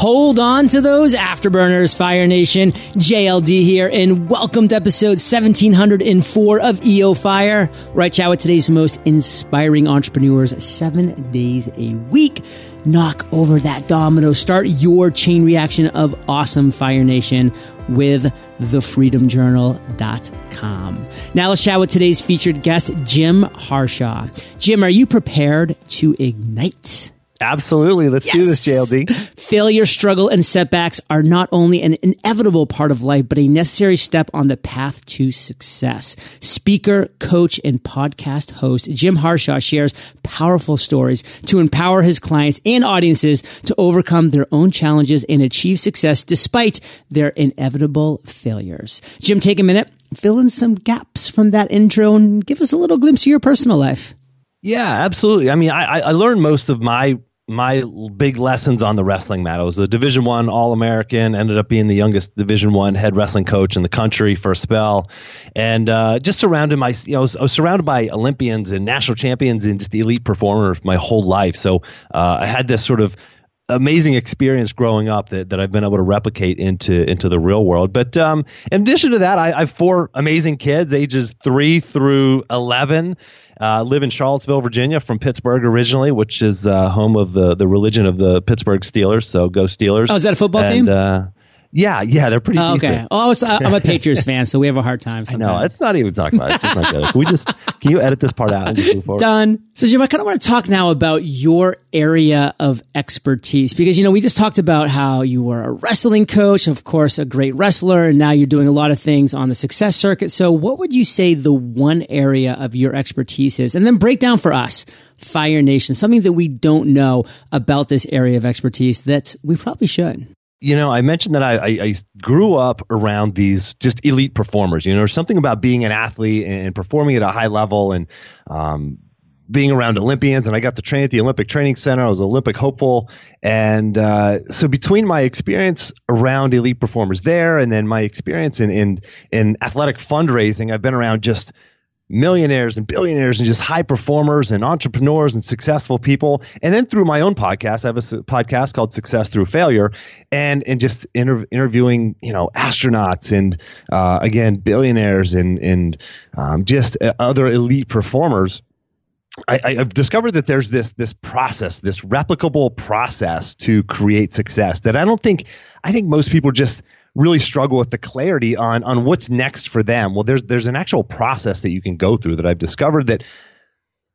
Hold on to those afterburners, Fire Nation. JLD here, and welcome to episode 1704 of EO Fire, I chat with today's most inspiring entrepreneurs seven days a week. Knock over that domino. Start your chain reaction of awesome Fire Nation with thefreedomjournal.com. Now let's chat with today's featured guest, Jim Harshaw. Jim, are you prepared to ignite? Absolutely. Let's yes. do this, JLD. Failure, struggle, and setbacks are not only an inevitable part of life, but a necessary step on the path to success. Speaker, coach, and podcast host Jim Harshaw shares powerful stories to empower his clients and audiences to overcome their own challenges and achieve success despite their inevitable failures. Jim, take a minute, fill in some gaps from that intro, and give us a little glimpse of your personal life. Yeah, absolutely. I mean, I, I learned most of my my big lessons on the wrestling mat. I was a Division One All American. Ended up being the youngest Division One head wrestling coach in the country for a spell, and uh, just surrounded my you know I was, I was, surrounded by Olympians and national champions and just elite performers my whole life. So uh, I had this sort of amazing experience growing up that, that I've been able to replicate into into the real world. But um, in addition to that, I, I have four amazing kids, ages three through eleven. Uh, live in Charlottesville, Virginia, from Pittsburgh originally, which is uh, home of the the religion of the Pittsburgh Steelers. So go Steelers! Oh, is that a football and, team? Yeah, yeah, they're pretty oh, okay. decent. Oh, I was, I'm a Patriots fan, so we have a hard time. Sometimes. I know it's not even talking about it. It's just good. Can we just can you edit this part out and just move forward? Done. So Jim, I kind of want to talk now about your area of expertise because you know we just talked about how you were a wrestling coach, of course, a great wrestler, and now you're doing a lot of things on the success circuit. So, what would you say the one area of your expertise is, and then break down for us Fire Nation something that we don't know about this area of expertise that we probably should you know, I mentioned that I, I, I, grew up around these just elite performers. You know, there's something about being an athlete and performing at a high level and um, being around Olympians. And I got to train at the Olympic Training Center. I was Olympic hopeful. And uh, so between my experience around elite performers there and then my experience in, in, in athletic fundraising, I've been around just – millionaires and billionaires and just high performers and entrepreneurs and successful people. And then through my own podcast, I have a podcast called Success Through Failure, and and just inter- interviewing you know astronauts and uh, again billionaires and and um, just uh, other elite performers. I, have discovered that there's this this process, this replicable process to create success that I don't think I think most people just really struggle with the clarity on on what's next for them. Well, there's there's an actual process that you can go through that I've discovered that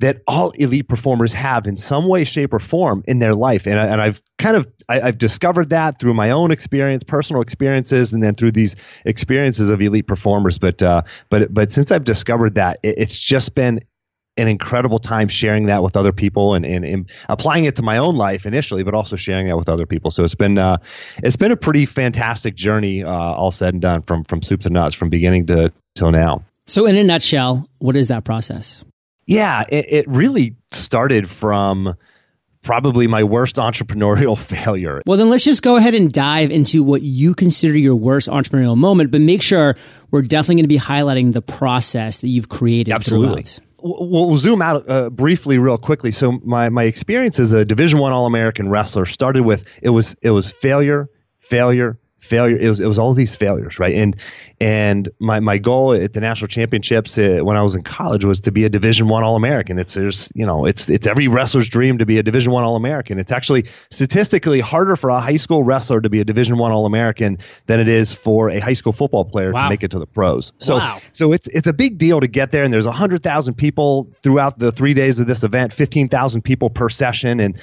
that all elite performers have in some way, shape, or form in their life, and I, and I've kind of I, have discovered that through my own experience, personal experiences, and then through these experiences of elite performers. But uh, but but since I've discovered that, it, it's just been an incredible time sharing that with other people and, and, and, applying it to my own life initially, but also sharing that with other people. So it's been uh, it's been a pretty fantastic journey, uh, all said and done, from from soup to nuts, from beginning to till now. So, in a nutshell, what is that process? Yeah, it, it really started from probably my worst entrepreneurial failure. Well, then let's just go ahead and dive into what you consider your worst entrepreneurial moment, but make sure we're definitely going to be highlighting the process that you've created. Absolutely. Throughout we'll zoom out uh, briefly real quickly. So my my experience as a division 1 all-american wrestler started with it was it was failure failure failure. It was it was all these failures, right? And and my my goal at the national championships uh, when I was in college was to be a Division One All American. It's there's you know it's it's every wrestler's dream to be a Division One All American. It's actually statistically harder for a high school wrestler to be a Division One All American than it is for a high school football player wow. to make it to the pros. So wow. so it's it's a big deal to get there. And there's hundred thousand people throughout the three days of this event, fifteen thousand people per session, and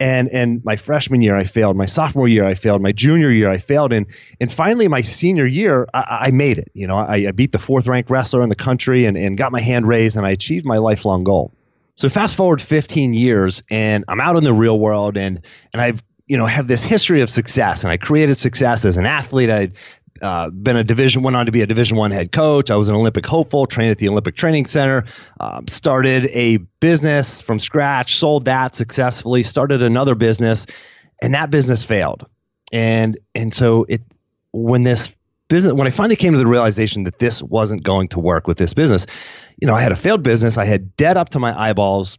and and my freshman year I failed, my sophomore year I failed, my junior year I failed, and and finally my senior year I, I made it. You know, I, I, beat the fourth ranked wrestler in the country and, and got my hand raised, and I achieved my lifelong goal. So fast forward 15 years, and I'm out in the real world, and and I've you know have this history of success, and I created success as an athlete. I uh, been a division went on to be a division one head coach. I was an olympic hopeful trained at the olympic training center um, started a business from scratch sold that successfully started another business and that business failed. And and so it when this business when i finally came to the realization that this wasn't going to work with this business you know i had a failed business. I had debt up to my eyeballs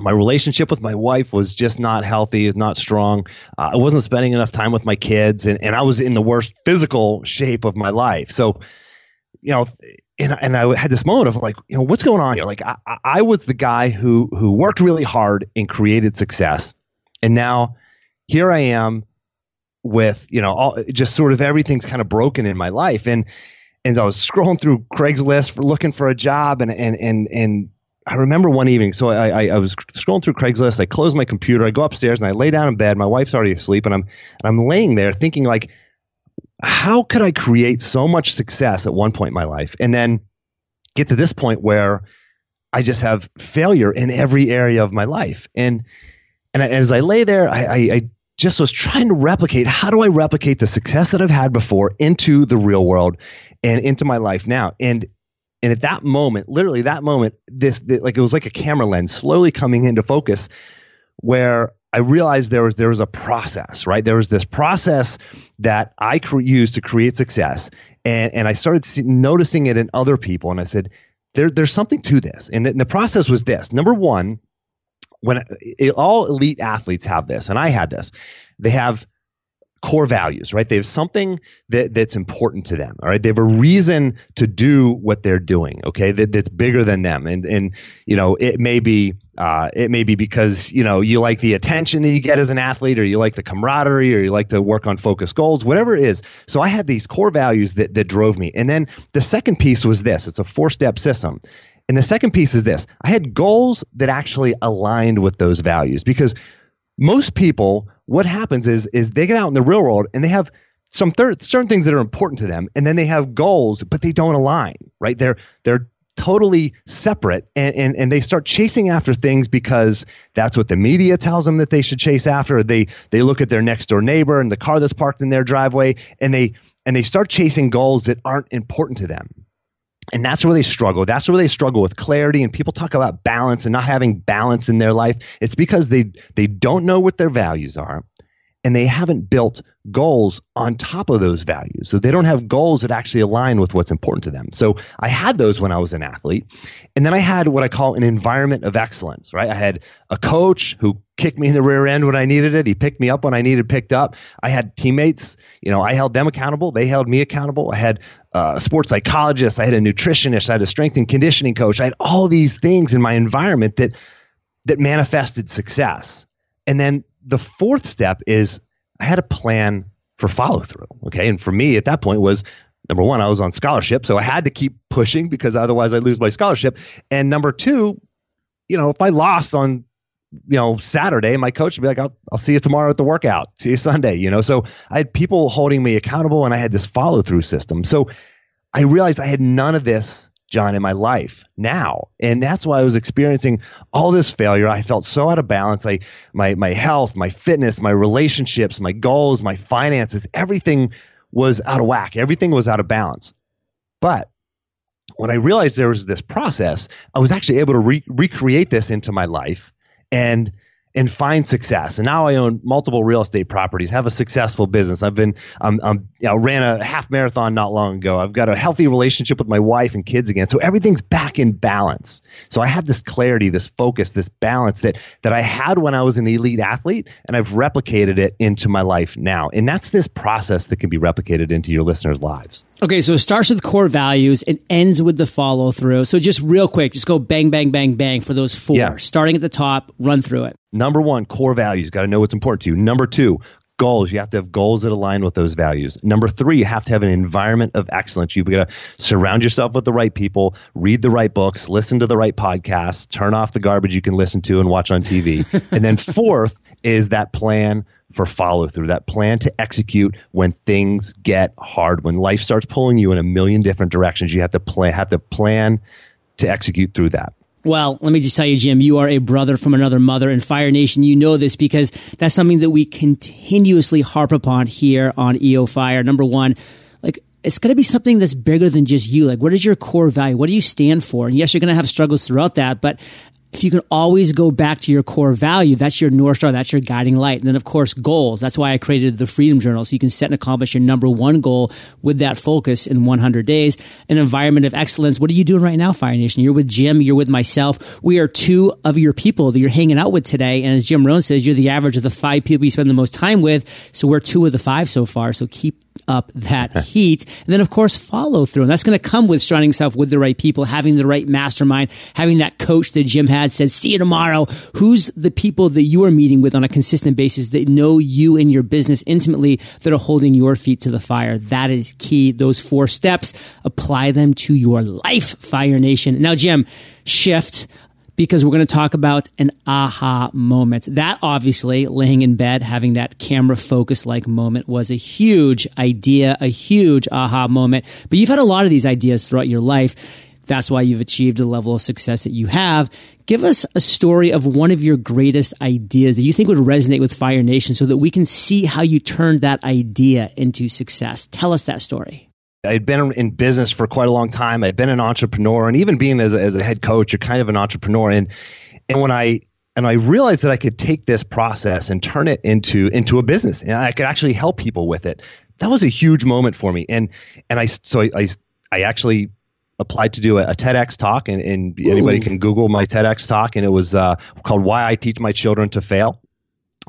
my relationship with my wife was just not healthy, not strong. Uh, I wasn't spending enough time with my kids, and, and I was in the worst physical shape of my life. So, you know, and, and I had this moment of like, you know, what's going on here? Like, I, I was the guy who who worked really hard and created success, and now here I am with you know all just sort of everything's kind of broken in my life, and and I was scrolling through Craigslist for looking for a job, and and and and I remember one evening, so I, I, I, was scrolling through Craigslist. I close my computer. I go upstairs and I lay down in bed. My wife's already asleep, and I'm and I'm laying there thinking like, how could I create so much success at one point in my life, and then get to this point where I just have failure in every area of my life, and and as I lay there, I, I, I just was trying to replicate how do I replicate the success that I've had before into the real world and into my life now, and and at that moment, literally that moment, this, this like it was like a camera lens slowly coming into focus, where I realized there was there was a process, right? There was this process that I cre- used to create success, and and I started see, noticing it in other people, and I said, there there's something to this, and the, and the process was this. Number one, when it, all elite athletes have this, and I had this, they have core values, right? They have something that, that's important to them. All right. They have a reason to do what they're doing. Okay. That, that's bigger than them. And, and, you know, it may be, uh, it may be because, you know, you like the attention that you get as an athlete or you like the camaraderie or you like to work on focused goals, whatever it is. So I had these core values that, that drove me. And then the second piece was this. It's a four step system. And the second piece is this. I had goals that actually aligned with those values because most people what happens is is they get out in the real world and they have some certain things that are important to them and then they have goals but they don't align right? They're they're totally separate and, and and they start chasing after things because that's what the media tells them that they should chase after. They they look at their next door neighbor and the car that's parked in their driveway and they and they start chasing goals that aren't important to them and that's where they struggle. That's where they struggle with clarity. And people talk about balance and not having balance in their life. It's because they they don't know what their values are and they haven't built goals on top of those values. So they don't have goals that actually align with what's important to them. So I had those when I was an athlete. And then I had what I call an environment of excellence, right? I had a coach who kicked me in the rear end when I needed it. He picked me up when I needed picked up. I had teammates, you know, I held them accountable. They held me accountable. I had uh, a sports psychologist. I had a nutritionist. I had a strength and conditioning coach. I had all these things in my environment that, that manifested success. And then the fourth step is I had a plan for follow through. Okay. And for me at that point was number one, I was on scholarship. So I had to keep pushing because otherwise I'd lose my scholarship. And number two, you know, if I lost on, you know, Saturday, my coach would be like, I'll, I'll see you tomorrow at the workout. See you Sunday, you know? So I had people holding me accountable and I had this follow through system. So I realized I had none of this John, in my life now. And that's why I was experiencing all this failure. I felt so out of balance. I my my health, my fitness, my relationships, my goals, my finances, everything was out of whack. Everything was out of balance. But when I realized there was this process, I was actually able to re- recreate this into my life and and find success. And now I own multiple real estate properties, have a successful business. I've been, um, um, you know, ran a half marathon not long ago. I've got a healthy relationship with my wife and kids again. So everything's back in balance. So I have this clarity, this focus, this balance that, that I had when I was an elite athlete and I've replicated it into my life now. And that's this process that can be replicated into your listeners' lives. Okay, so it starts with core values and ends with the follow through. So just real quick, just go bang, bang, bang, bang for those four. Yeah. Starting at the top, run through it. Number one, core values. Got to know what's important to you. Number two, goals. You have to have goals that align with those values. Number three, you have to have an environment of excellence. You've got to surround yourself with the right people, read the right books, listen to the right podcasts, turn off the garbage you can listen to and watch on TV. and then fourth is that plan for follow through, that plan to execute when things get hard, when life starts pulling you in a million different directions. You have to plan, have to plan to execute through that. Well, let me just tell you, Jim, you are a brother from another mother. And Fire Nation, you know this because that's something that we continuously harp upon here on EO Fire. Number one, like it's going to be something that's bigger than just you. Like, what is your core value? What do you stand for? And yes, you're going to have struggles throughout that, but if you can always go back to your core value, that's your North Star, that's your guiding light. And then, of course, goals. That's why I created the Freedom Journal. So you can set and accomplish your number one goal with that focus in 100 days. An environment of excellence. What are you doing right now, Fire Nation? You're with Jim, you're with myself. We are two of your people that you're hanging out with today. And as Jim Rohn says, you're the average of the five people you spend the most time with. So we're two of the five so far. So keep up that heat. And then, of course, follow through. And that's going to come with surrounding yourself with the right people, having the right mastermind, having that coach that Jim had said, see you tomorrow. Who's the people that you are meeting with on a consistent basis that know you and your business intimately that are holding your feet to the fire? That is key. Those four steps, apply them to your life, Fire Nation. Now, Jim, shift because we're going to talk about an aha moment. That obviously, laying in bed, having that camera focus like moment was a huge idea, a huge aha moment. But you've had a lot of these ideas throughout your life. That's why you've achieved the level of success that you have. Give us a story of one of your greatest ideas that you think would resonate with Fire Nation so that we can see how you turned that idea into success. Tell us that story. I'd been in business for quite a long time. I'd been an entrepreneur, and even being as a, as a head coach, you're kind of an entrepreneur. And and when I and I realized that I could take this process and turn it into into a business, and I could actually help people with it. That was a huge moment for me. And and I so I I, I actually applied to do a, a TEDx talk, and, and anybody can Google my TEDx talk, and it was uh, called "Why I Teach My Children to Fail."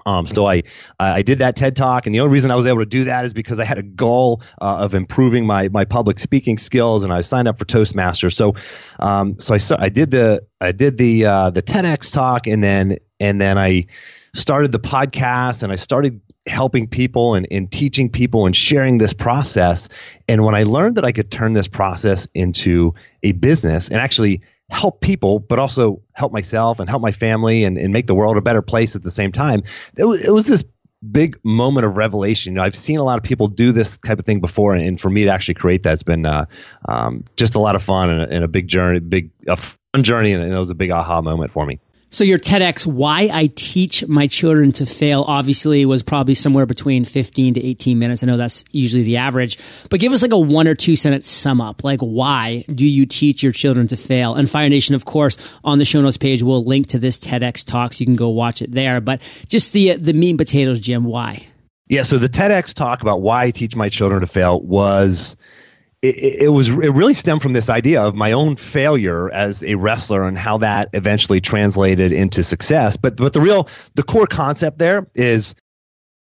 Um, so I I did that TED talk, and the only reason I was able to do that is because I had a goal uh, of improving my my public speaking skills, and I signed up for Toastmasters. So um, so I I did the I did the uh, the TEDx talk, and then and then I started the podcast, and I started helping people and, and teaching people and sharing this process. And when I learned that I could turn this process into a business and actually help people, but also help myself and help my family and, and make the world a better place at the same time. It was, it was this big moment of revelation. You know, I've seen a lot of people do this type of thing before, and, for me to actually create that, it's been uh, um, just a lot of fun and a, and a big journey, big a fun journey, and it was a big aha moment for me. So your TEDx, why I teach my children to fail, obviously was probably somewhere between 15 to 18 minutes. I know that's usually the average, but give us like a one or two sentence sum up. Like, why do you teach your children to fail? And Fire Nation, of course, on the show notes page, we'll link to this TEDx talk so you can go watch it there. But just the, uh, the meat and potatoes, Jim, why? Yeah. So the TEDx talk about why I teach my children to fail was, it, it, was it really stemmed from this idea of my own failure as a wrestler and how that eventually translated into success. But but the real the core concept there is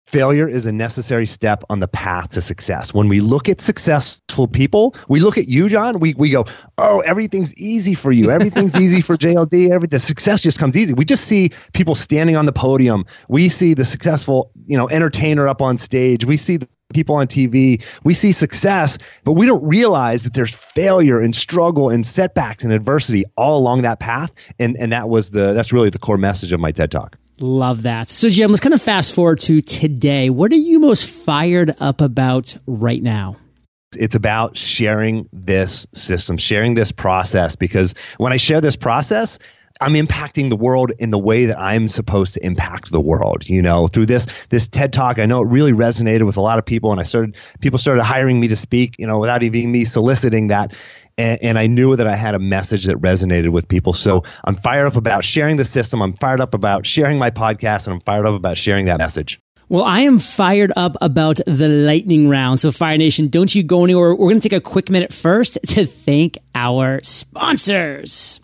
failure is a necessary step on the path to success. When we look at successful people, we look at you, John, we, we go, oh, everything's easy for you. Everything's easy for JLD. Every, the success just comes easy. We just see people standing on the podium. We see the successful, you know, entertainer up on stage. We see the people on TV. We see success, but we don't realize that there's failure and struggle and setbacks and adversity all along that path. And, and that was the, that's really the core message of my TED Talk. Love that. So, Jim, let's kind of fast forward to today. What are you most fired up about right now? It's about sharing this system, sharing this process, because when I share this process, I'm impacting the world in the way that I'm supposed to impact the world. You know, through this this TED talk, I know it really resonated with a lot of people, and I started people started hiring me to speak. You know, without even me soliciting that. And, and, I knew that I had a message that resonated with people. So I'm fired up about sharing the system. I'm fired up about sharing my podcast, and I'm fired up about sharing that message. Well, I am fired up about the lightning round. So, Fire Nation, don't you go anywhere. We're going to take a quick minute first to thank our sponsors.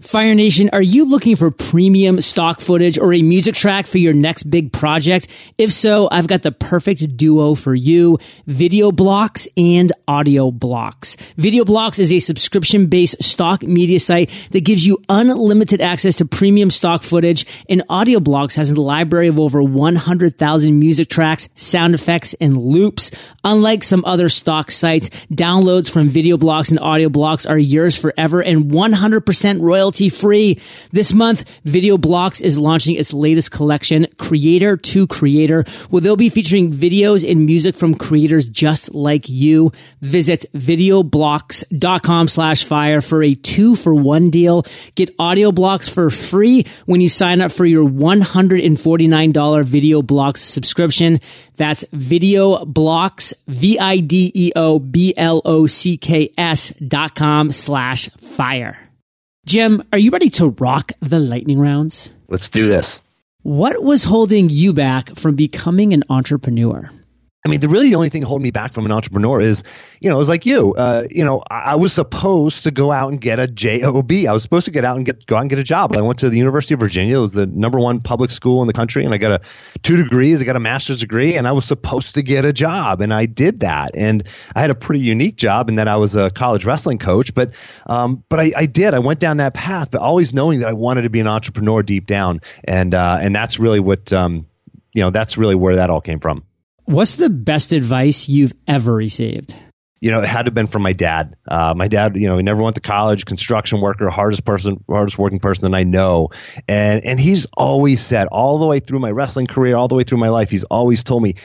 Fire Nation, are you looking for premium stock footage or a music track for your next big project? If so, I've got the perfect duo for you, Video Blocks and Audio Blocks. Video Blocks is a subscription based stock media site that gives you unlimited access to premium stock footage and Audio Blocks has a library of over 100,000 music tracks, sound effects, and loops. Unlike some other stock sites, downloads from Video Blocks and Audio Blocks are yours forever and 100% royalty royalty free. This month, Video Blocks is launching its latest collection, Creator to Creator, where they'll be featuring videos and music from creators just like you. Visit videoblocks.com slash fire for a two for one deal. Get audio blocks for free when you sign up for your $149 Video Blocks subscription. That's Video Blocks, V-I-D-E-O-B-L-O-C-K-S dot com slash fire. Jim, are you ready to rock the lightning rounds? Let's do this. What was holding you back from becoming an entrepreneur? I mean, the really the only thing holding me back from an entrepreneur is, you know, it was like you. Uh, you know, I, I, was supposed to go out and get a job. I was supposed to get out and get go out and get a job. I went to the University of Virginia. It was the number one public school in the country, and I got a two degrees. I got a master's degree, and I was supposed to get a job, and I did that. And I had a pretty unique job in that I was a college wrestling coach. But, um, but I, I did. I went down that path, but always knowing that I wanted to be an entrepreneur deep down, and uh, and that's really what, um, you know, that's really where that all came from. What's the best advice you've ever received? You know, it had to have been from my dad. Uh, my dad, you know, he never went to college, construction worker, hardest person, hardest working person that I know. And, and he's always said all the way through my wrestling career, all the way through my life, he's always told me,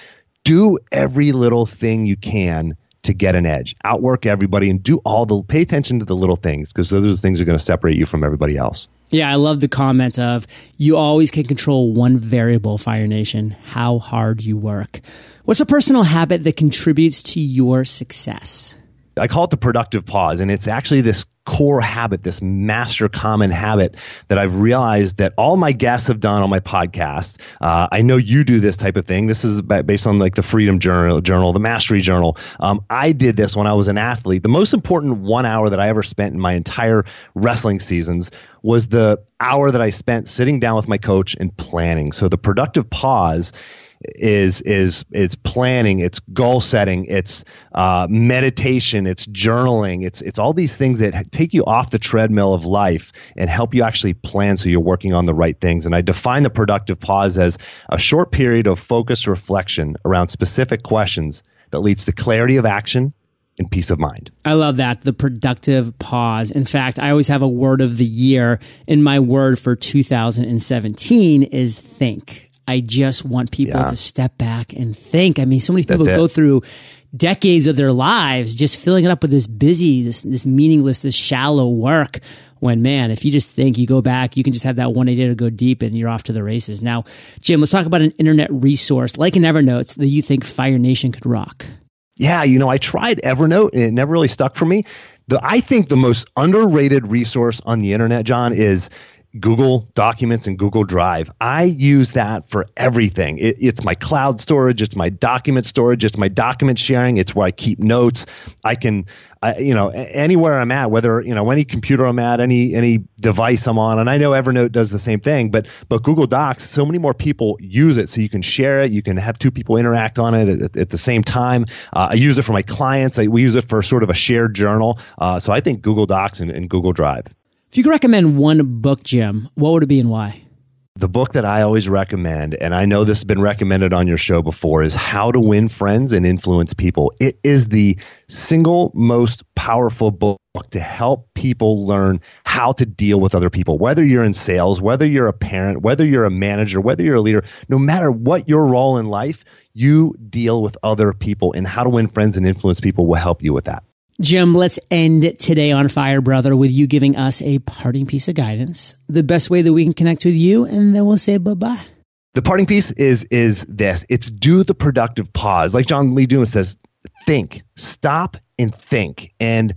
do every little thing you can to get an edge. Outwork everybody and do all the pay attention to the little things because those are the things that are going to separate you from everybody else. Yeah, I love the comment of you always can control one variable, Fire Nation, how hard you work. What's a personal habit that contributes to your success? I call it the productive pause, and it's actually this core habit, this master common habit that I've realized that all my guests have done on my podcast. Uh, I know you do this type of thing. This is based on like the Freedom Journal, Journal, the Mastery Journal. Um, I did this when I was an athlete. The most important one hour that I ever spent in my entire wrestling seasons was the hour that I spent sitting down with my coach and planning. So the productive pause is is is planning, it's goal setting, it's uh, meditation, it's journaling, it's it's all these things that take you off the treadmill of life and help you actually plan so you're working on the right things. And I define the productive pause as a short period of focused reflection around specific questions that leads to clarity of action and peace of mind. I love that. The productive pause. In fact, I always have a word of the year, and my word for 2017 is think. I just want people yeah. to step back and think. I mean, so many people go through decades of their lives just filling it up with this busy, this, this meaningless, this shallow work. When man, if you just think, you go back, you can just have that one idea to go deep and you're off to the races. Now, Jim, let's talk about an internet resource like an Evernote that you think Fire Nation could rock. Yeah, you know, I tried Evernote and it never really stuck for me. The, I think the most underrated resource on the internet, John, is Google Documents and Google Drive. I use that for everything. It, it's my cloud storage, it's my document storage, it's my document sharing, it's where I keep notes. I can, I, you know, anywhere I'm at, whether you know any computer I'm at, any any device I'm on, and I know Evernote does the same thing. But but Google Docs, so many more people use it, so you can share it. You can have two people interact on it at, at the same time. Uh, I use it for my clients. I, we use it for sort of a shared journal. Uh, so I think Google Docs and, and Google Drive. If you could recommend one book, Jim, what would it be and why? The book that I always recommend, and I know this has been recommended on your show before, is How to Win Friends and Influence People. It is the single most powerful book to help people learn how to deal with other people. Whether you're in sales, whether you're a parent, whether you're a manager, whether you're a leader, no matter what your role in life, you deal with other people, and How to Win Friends and Influence People will help you with that. Jim, let's end today on Fire Brother with you giving us a parting piece of guidance, the best way that we can connect with you, and then we'll say bye bye. The parting piece is is this: it's do the productive pause, like John Lee Dumas says. Think, stop, and think, and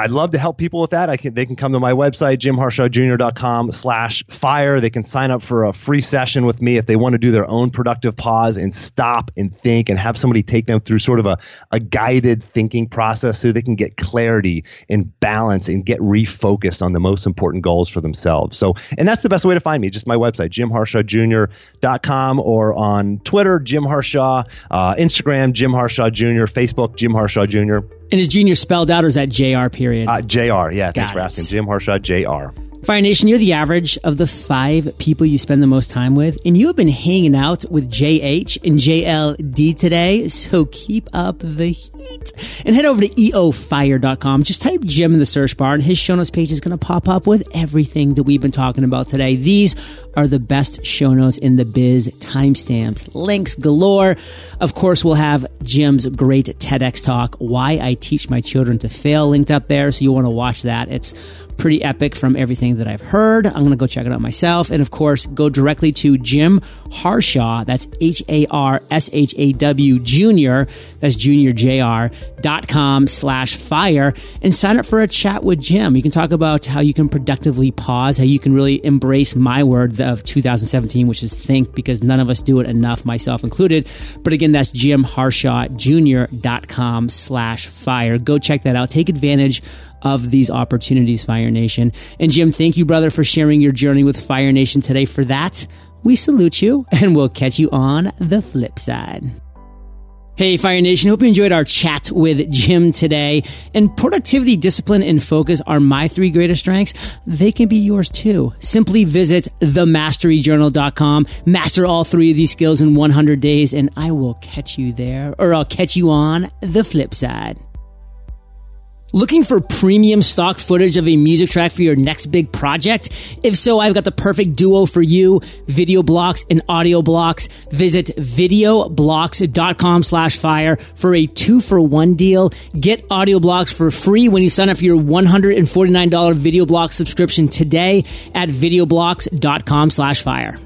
I'd love to help people with that. I can, they can come to my website, jimharshawjr.com slash fire. They can sign up for a free session with me if they want to do their own productive pause and stop and think and have somebody take them through sort of a, a guided thinking process so they can get clarity and balance and get refocused on the most important goals for themselves. So, and that's the best way to find me. Just my website, jimharshawjr.com or on Twitter, Jim Harshaw, uh, Instagram, Jim Harshaw Jr., Facebook, Jim Harshaw Jr. And is junior spelled out or is that JR period? Uh, JR, yeah. Got thanks for asking. Jim Harshaw, JR. Fire Nation, you're the average of the five people you spend the most time with, and you have been hanging out with JH and JLD today, so keep up the heat. And head over to eofire.com. Just type Jim in the search bar, and his show notes page is going to pop up with everything that we've been talking about today. These are the best show notes in the biz, timestamps, links galore. Of course, we'll have Jim's great TEDx talk, Why I Teach My Children to Fail, linked up there, so you want to watch that. It's pretty epic from everything that I've heard. I'm going to go check it out myself. And of course, go directly to Jim Harshaw. That's H A R S H A W Junior. That's Junior Jr. dot com slash fire and sign up for a chat with Jim. You can talk about how you can productively pause, how you can really embrace my word of 2017, which is think, because none of us do it enough, myself included. But again, that's Jim Harshaw dot com slash fire. Go check that out. Take advantage of these opportunities, Fire Nation. And Jim, thank you, brother, for sharing your journey with Fire Nation today. For that, we salute you and we'll catch you on the flip side. Hey, Fire Nation. Hope you enjoyed our chat with Jim today. And productivity, discipline, and focus are my three greatest strengths. They can be yours too. Simply visit themasteryjournal.com, master all three of these skills in 100 days, and I will catch you there, or I'll catch you on the flip side. Looking for premium stock footage of a music track for your next big project? If so, I've got the perfect duo for you, video blocks and audio blocks. Visit videoblocks.com slash fire for a two for one deal. Get audio blocks for free when you sign up for your $149 video block subscription today at videoblocks.com slash fire.